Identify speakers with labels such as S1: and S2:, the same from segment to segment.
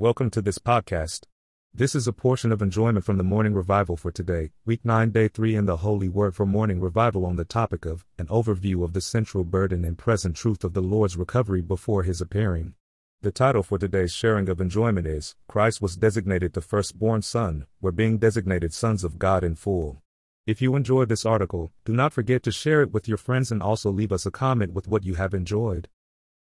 S1: Welcome to this podcast. This is a portion of enjoyment from the morning revival for today, week 9, day 3 in the Holy Word for morning revival on the topic of an overview of the central burden and present truth of the Lord's recovery before his appearing. The title for today's sharing of enjoyment is Christ was designated the firstborn son, we're being designated sons of God in full. If you enjoyed this article, do not forget to share it with your friends and also leave us a comment with what you have enjoyed.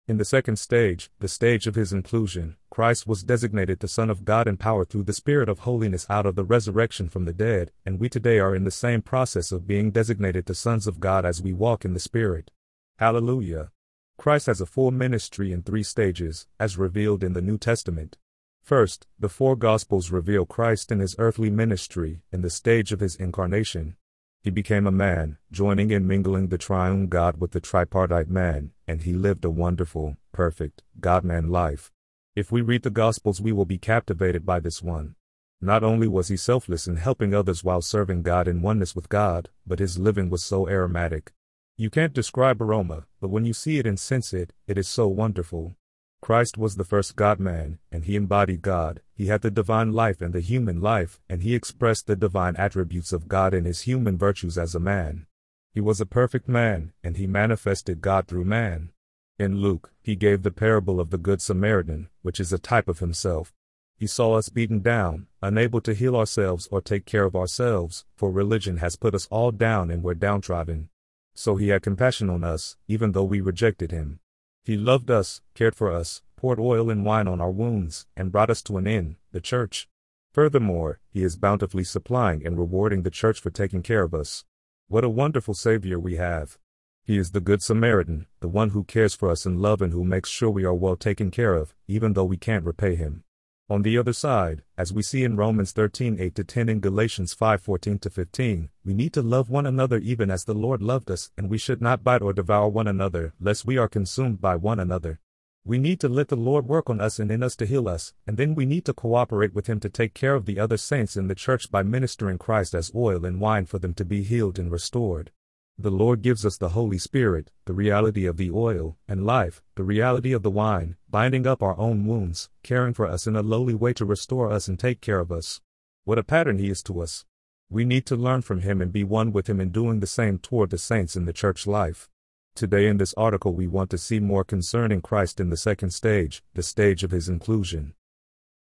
S1: In the second stage, the stage of his inclusion, Christ was designated the Son of God in power through the Spirit of holiness out of the resurrection from the dead, and we today are in the same process of being designated the sons of God as we walk in the Spirit. Hallelujah. Christ has a full ministry in three stages, as revealed in the New Testament. First, the four Gospels reveal Christ in his earthly ministry in the stage of his incarnation. He became a man, joining and mingling the triune God with the tripartite man, and he lived a wonderful, perfect, God man life. If we read the Gospels, we will be captivated by this one. Not only was he selfless in helping others while serving God in oneness with God, but his living was so aromatic. You can't describe aroma, but when you see it and sense it, it is so wonderful. Christ was the first God man, and he embodied God. He had the divine life and the human life, and he expressed the divine attributes of God in his human virtues as a man. He was a perfect man, and he manifested God through man. In Luke, he gave the parable of the Good Samaritan, which is a type of himself. He saw us beaten down, unable to heal ourselves or take care of ourselves, for religion has put us all down and we're downtrodden. So he had compassion on us, even though we rejected him. He loved us, cared for us, poured oil and wine on our wounds, and brought us to an inn, the church. Furthermore, he is bountifully supplying and rewarding the church for taking care of us. What a wonderful Savior we have. He is the Good Samaritan, the one who cares for us in love and who makes sure we are well taken care of, even though we can't repay him. On the other side, as we see in Romans 13 8 to 10 and Galatians 5 14 to 15, we need to love one another even as the Lord loved us, and we should not bite or devour one another, lest we are consumed by one another. We need to let the Lord work on us and in us to heal us, and then we need to cooperate with Him to take care of the other saints in the church by ministering Christ as oil and wine for them to be healed and restored. The Lord gives us the Holy Spirit, the reality of the oil and life, the reality of the wine, binding up our own wounds, caring for us in a lowly way to restore us and take care of us. What a pattern He is to us. We need to learn from Him and be one with Him in doing the same toward the saints in the church life. Today in this article we want to see more concerning Christ in the second stage, the stage of His inclusion.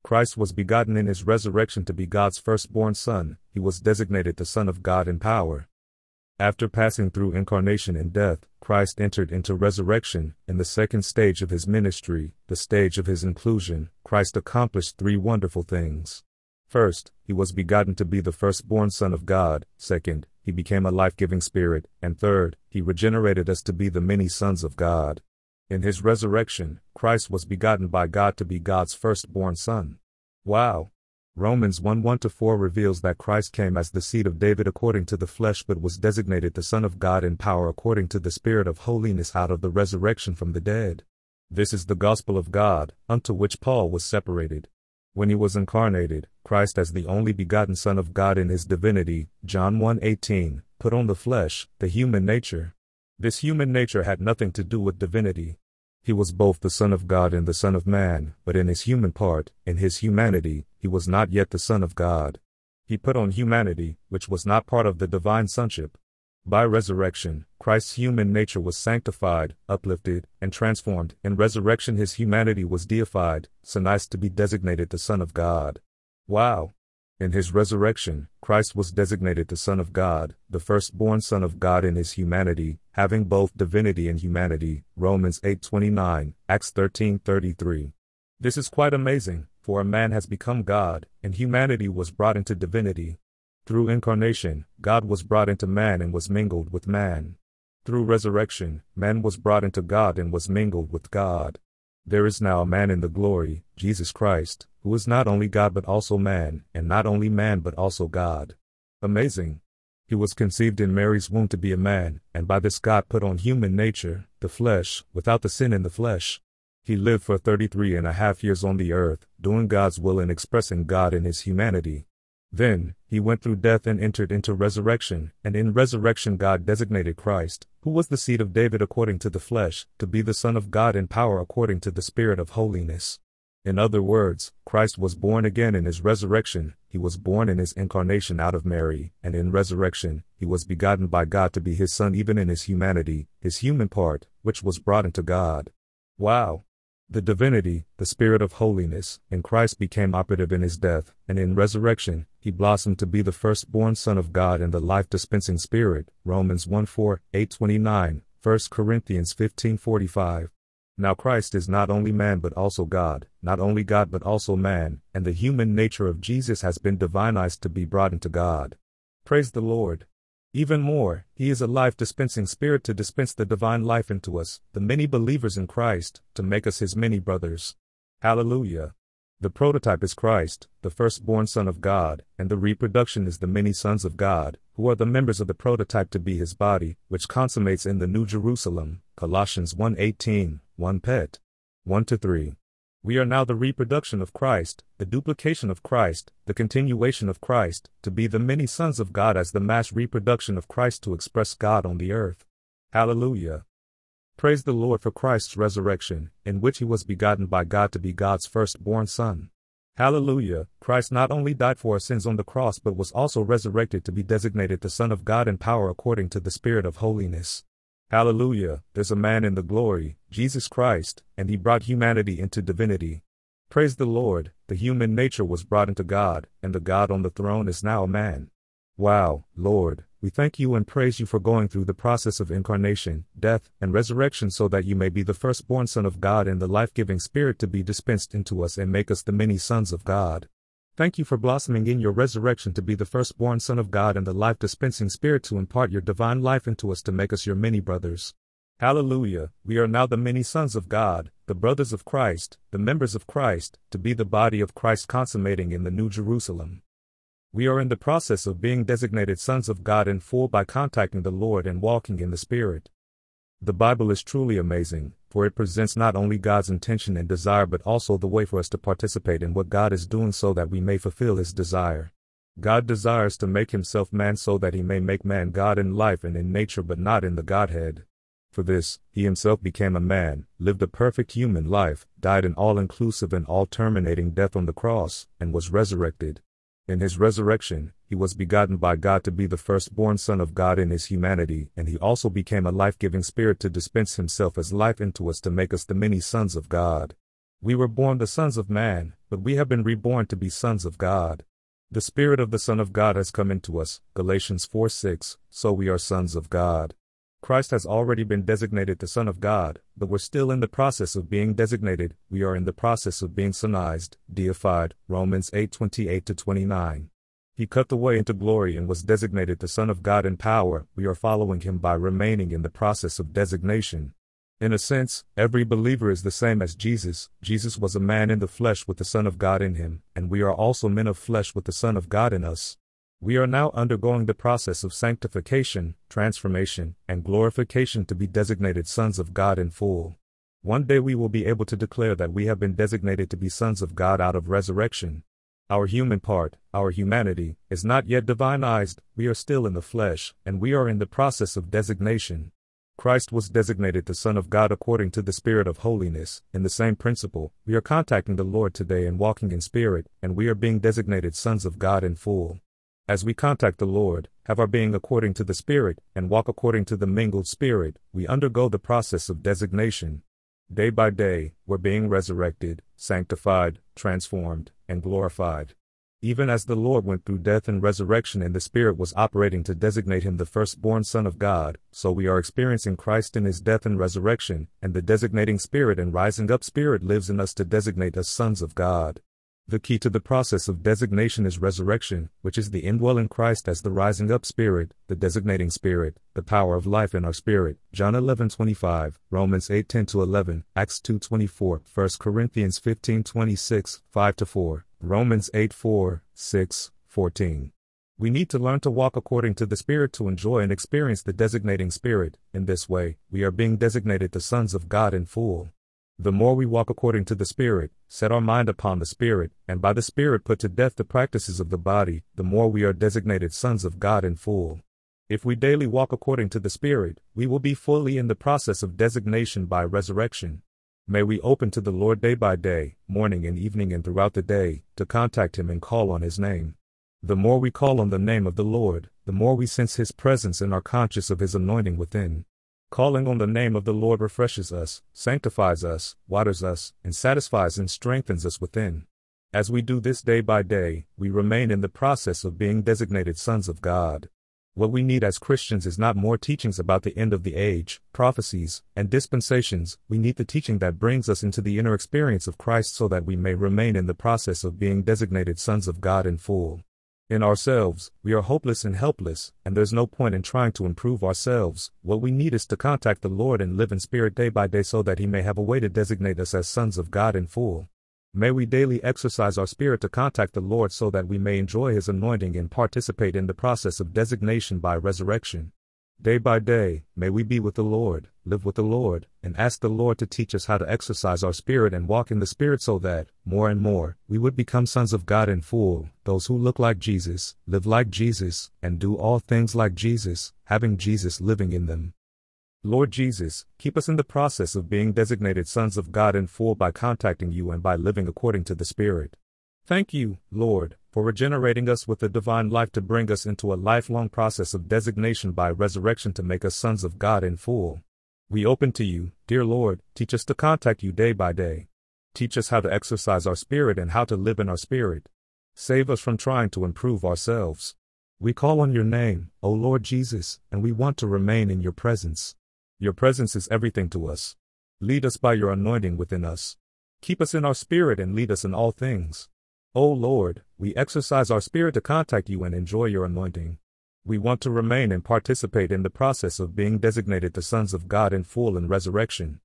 S1: Christ was begotten in His resurrection to be God's firstborn Son, He was designated the Son of God in power. After passing through incarnation and death, Christ entered into resurrection. In the second stage of his ministry, the stage of his inclusion, Christ accomplished three wonderful things. First, he was begotten to be the firstborn Son of God. Second, he became a life giving Spirit. And third, he regenerated us to be the many sons of God. In his resurrection, Christ was begotten by God to be God's firstborn Son. Wow! Romans 1 1 4 reveals that Christ came as the seed of David according to the flesh but was designated the Son of God in power according to the Spirit of holiness out of the resurrection from the dead. This is the gospel of God, unto which Paul was separated. When he was incarnated, Christ as the only begotten Son of God in his divinity, John 1 18, put on the flesh, the human nature. This human nature had nothing to do with divinity. He was both the Son of God and the Son of Man, but in his human part, in his humanity, he was not yet the Son of God. He put on humanity, which was not part of the divine sonship. By resurrection, Christ's human nature was sanctified, uplifted, and transformed. In resurrection, his humanity was deified, so nice to be designated the Son of God. Wow! In his resurrection, Christ was designated the Son of God, the firstborn Son of God in his humanity, having both divinity and humanity. Romans 8:29, Acts 13:33. This is quite amazing, for a man has become God, and humanity was brought into divinity. Through incarnation, God was brought into man and was mingled with man. Through resurrection, man was brought into God and was mingled with God. There is now a man in the glory, Jesus Christ, who is not only God but also man, and not only man but also God. Amazing. He was conceived in Mary's womb to be a man, and by this God put on human nature, the flesh, without the sin in the flesh. He lived for thirty-three and a half years on the earth, doing God's will and expressing God in his humanity. Then, he went through death and entered into resurrection, and in resurrection God designated Christ, who was the seed of David according to the flesh, to be the Son of God in power according to the Spirit of holiness. In other words, Christ was born again in his resurrection, he was born in his incarnation out of Mary, and in resurrection, he was begotten by God to be his son even in his humanity, his human part, which was brought into God. Wow! The divinity, the spirit of holiness, in Christ became operative in his death, and in resurrection, he blossomed to be the firstborn Son of God and the life dispensing Spirit. Romans 1 4, 8 29, 1 Corinthians 15 45. Now Christ is not only man but also God, not only God but also man, and the human nature of Jesus has been divinized to be brought into God. Praise the Lord. Even more, he is a life dispensing spirit to dispense the divine life into us, the many believers in Christ, to make us his many brothers. Hallelujah. The prototype is Christ, the firstborn Son of God, and the reproduction is the many sons of God, who are the members of the prototype to be his body, which consummates in the New Jerusalem. Colossians 1:18, 1 Pet. 1 to 3. We are now the reproduction of Christ, the duplication of Christ, the continuation of Christ, to be the many sons of God as the mass reproduction of Christ to express God on the earth. Hallelujah. Praise the Lord for Christ's resurrection, in which he was begotten by God to be God's firstborn Son. Hallelujah! Christ not only died for our sins on the cross but was also resurrected to be designated the Son of God in power according to the Spirit of holiness. Hallelujah! There's a man in the glory, Jesus Christ, and he brought humanity into divinity. Praise the Lord, the human nature was brought into God, and the God on the throne is now a man. Wow, Lord, we thank you and praise you for going through the process of incarnation, death, and resurrection so that you may be the firstborn Son of God and the life giving Spirit to be dispensed into us and make us the many sons of God. Thank you for blossoming in your resurrection to be the firstborn Son of God and the life dispensing Spirit to impart your divine life into us to make us your many brothers. Hallelujah, we are now the many sons of God, the brothers of Christ, the members of Christ, to be the body of Christ consummating in the New Jerusalem. We are in the process of being designated sons of God in full by contacting the Lord and walking in the Spirit. The Bible is truly amazing, for it presents not only God's intention and desire but also the way for us to participate in what God is doing so that we may fulfill His desire. God desires to make Himself man so that He may make man God in life and in nature but not in the Godhead. For this, He Himself became a man, lived a perfect human life, died an all inclusive and all terminating death on the cross, and was resurrected. In his resurrection, he was begotten by God to be the firstborn Son of God in his humanity, and he also became a life giving Spirit to dispense himself as life into us to make us the many sons of God. We were born the sons of man, but we have been reborn to be sons of God. The Spirit of the Son of God has come into us, Galatians 4 6, so we are sons of God. Christ has already been designated the Son of God, but we're still in the process of being designated. We are in the process of being sonized, deified. Romans 8:28 to 29. He cut the way into glory and was designated the Son of God in power. We are following him by remaining in the process of designation. In a sense, every believer is the same as Jesus. Jesus was a man in the flesh with the Son of God in him, and we are also men of flesh with the Son of God in us. We are now undergoing the process of sanctification, transformation, and glorification to be designated sons of God in full. One day we will be able to declare that we have been designated to be sons of God out of resurrection. Our human part, our humanity, is not yet divinized, we are still in the flesh, and we are in the process of designation. Christ was designated the Son of God according to the Spirit of holiness. In the same principle, we are contacting the Lord today and walking in Spirit, and we are being designated sons of God in full. As we contact the Lord, have our being according to the Spirit, and walk according to the mingled Spirit, we undergo the process of designation. Day by day, we're being resurrected, sanctified, transformed, and glorified. Even as the Lord went through death and resurrection and the Spirit was operating to designate him the firstborn Son of God, so we are experiencing Christ in his death and resurrection, and the designating Spirit and rising up Spirit lives in us to designate us sons of God. The key to the process of designation is resurrection, which is the indwelling Christ as the rising up spirit, the designating spirit, the power of life in our spirit. John 11:25, Romans 8:10 to 11, Acts 2:24, 1 Corinthians 15:26, 5 to 4, Romans 8:4, 6, 14. We need to learn to walk according to the Spirit to enjoy and experience the designating Spirit. In this way, we are being designated the sons of God in full. The more we walk according to the Spirit, set our mind upon the Spirit, and by the Spirit put to death the practices of the body, the more we are designated sons of God in full. If we daily walk according to the Spirit, we will be fully in the process of designation by resurrection. May we open to the Lord day by day, morning and evening and throughout the day, to contact Him and call on His name. The more we call on the name of the Lord, the more we sense His presence and are conscious of His anointing within. Calling on the name of the Lord refreshes us, sanctifies us, waters us, and satisfies and strengthens us within. As we do this day by day, we remain in the process of being designated sons of God. What we need as Christians is not more teachings about the end of the age, prophecies, and dispensations, we need the teaching that brings us into the inner experience of Christ so that we may remain in the process of being designated sons of God in full. In ourselves, we are hopeless and helpless, and there's no point in trying to improve ourselves. What we need is to contact the Lord and live in spirit day by day so that He may have a way to designate us as sons of God in full. May we daily exercise our spirit to contact the Lord so that we may enjoy His anointing and participate in the process of designation by resurrection. Day by day, may we be with the Lord, live with the Lord, and ask the Lord to teach us how to exercise our spirit and walk in the Spirit so that, more and more, we would become sons of God in full, those who look like Jesus, live like Jesus, and do all things like Jesus, having Jesus living in them. Lord Jesus, keep us in the process of being designated sons of God in full by contacting you and by living according to the Spirit. Thank you, Lord, for regenerating us with the divine life to bring us into a lifelong process of designation by resurrection to make us sons of God in full. We open to you, dear Lord, teach us to contact you day by day. Teach us how to exercise our spirit and how to live in our spirit. Save us from trying to improve ourselves. We call on your name, O Lord Jesus, and we want to remain in your presence. Your presence is everything to us. Lead us by your anointing within us. Keep us in our spirit and lead us in all things. O Lord, we exercise our spirit to contact you and enjoy your anointing. We want to remain and participate in the process of being designated the sons of God in full and resurrection.